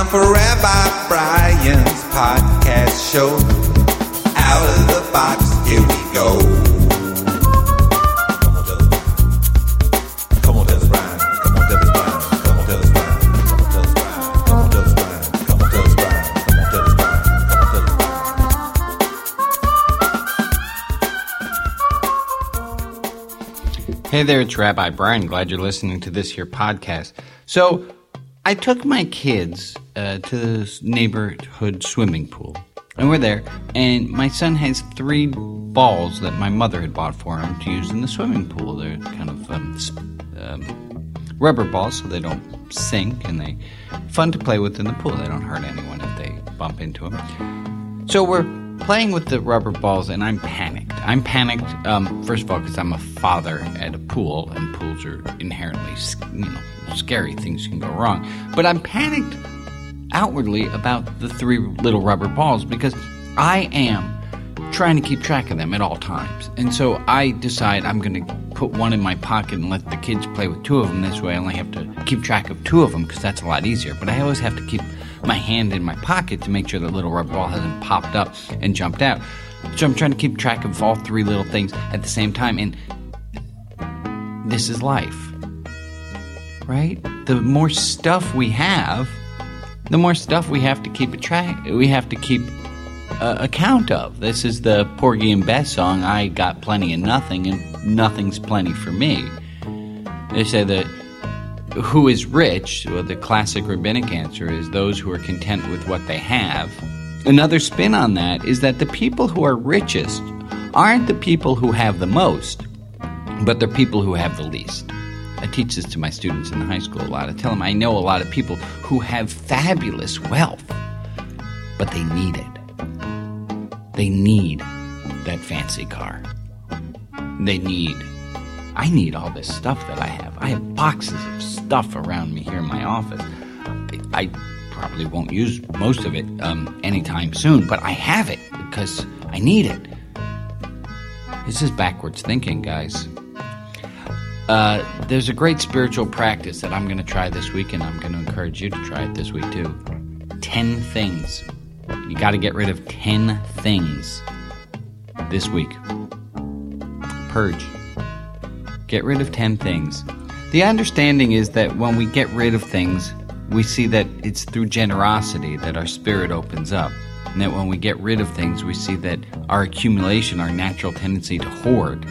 time for Rabbi Brian's podcast show. Out of the box, here we go. Hey there, it's Rabbi Brian. Glad you're listening to this here podcast. So, I took my kids uh, to this neighborhood swimming pool, and we're there. And my son has three balls that my mother had bought for him to use in the swimming pool. They're kind of um, um, rubber balls, so they don't sink, and they fun to play with in the pool. They don't hurt anyone if they bump into them. So we're playing with the rubber balls, and I'm panicked. I'm panicked, um, first of all, because I'm a father at a pool, and pools are inherently, you know, scary. Things can go wrong. But I'm panicked outwardly about the three little rubber balls because I am trying to keep track of them at all times. And so I decide I'm going to put one in my pocket and let the kids play with two of them. This way I only have to keep track of two of them because that's a lot easier. But I always have to keep my hand in my pocket to make sure the little rubber ball hasn't popped up and jumped out. So I'm trying to keep track of all three little things at the same time. And this is life, right? The more stuff we have, the more stuff we have to keep a track. We have to keep uh, account of. This is the Porgy and Bess song. I got plenty of nothing, and nothing's plenty for me. They say that who is rich? Well, the classic rabbinic answer is those who are content with what they have. Another spin on that is that the people who are richest aren't the people who have the most, but they're people who have the least. I teach this to my students in high school a lot. I tell them I know a lot of people who have fabulous wealth, but they need it. They need that fancy car. They need. I need all this stuff that I have. I have boxes of stuff around me here in my office. I, I probably won't use most of it um, anytime soon, but I have it because I need it. This is backwards thinking, guys. Uh, there's a great spiritual practice that I'm going to try this week, and I'm going to encourage you to try it this week too. 10 things. You got to get rid of 10 things this week. Purge. Get rid of 10 things. The understanding is that when we get rid of things, we see that it's through generosity that our spirit opens up. And that when we get rid of things, we see that our accumulation, our natural tendency to hoard,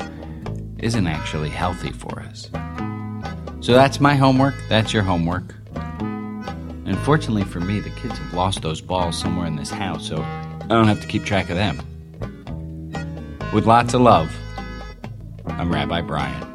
isn't actually healthy for us. So that's my homework. That's your homework. Unfortunately for me, the kids have lost those balls somewhere in this house, so I don't have to keep track of them. With lots of love, I'm Rabbi Brian.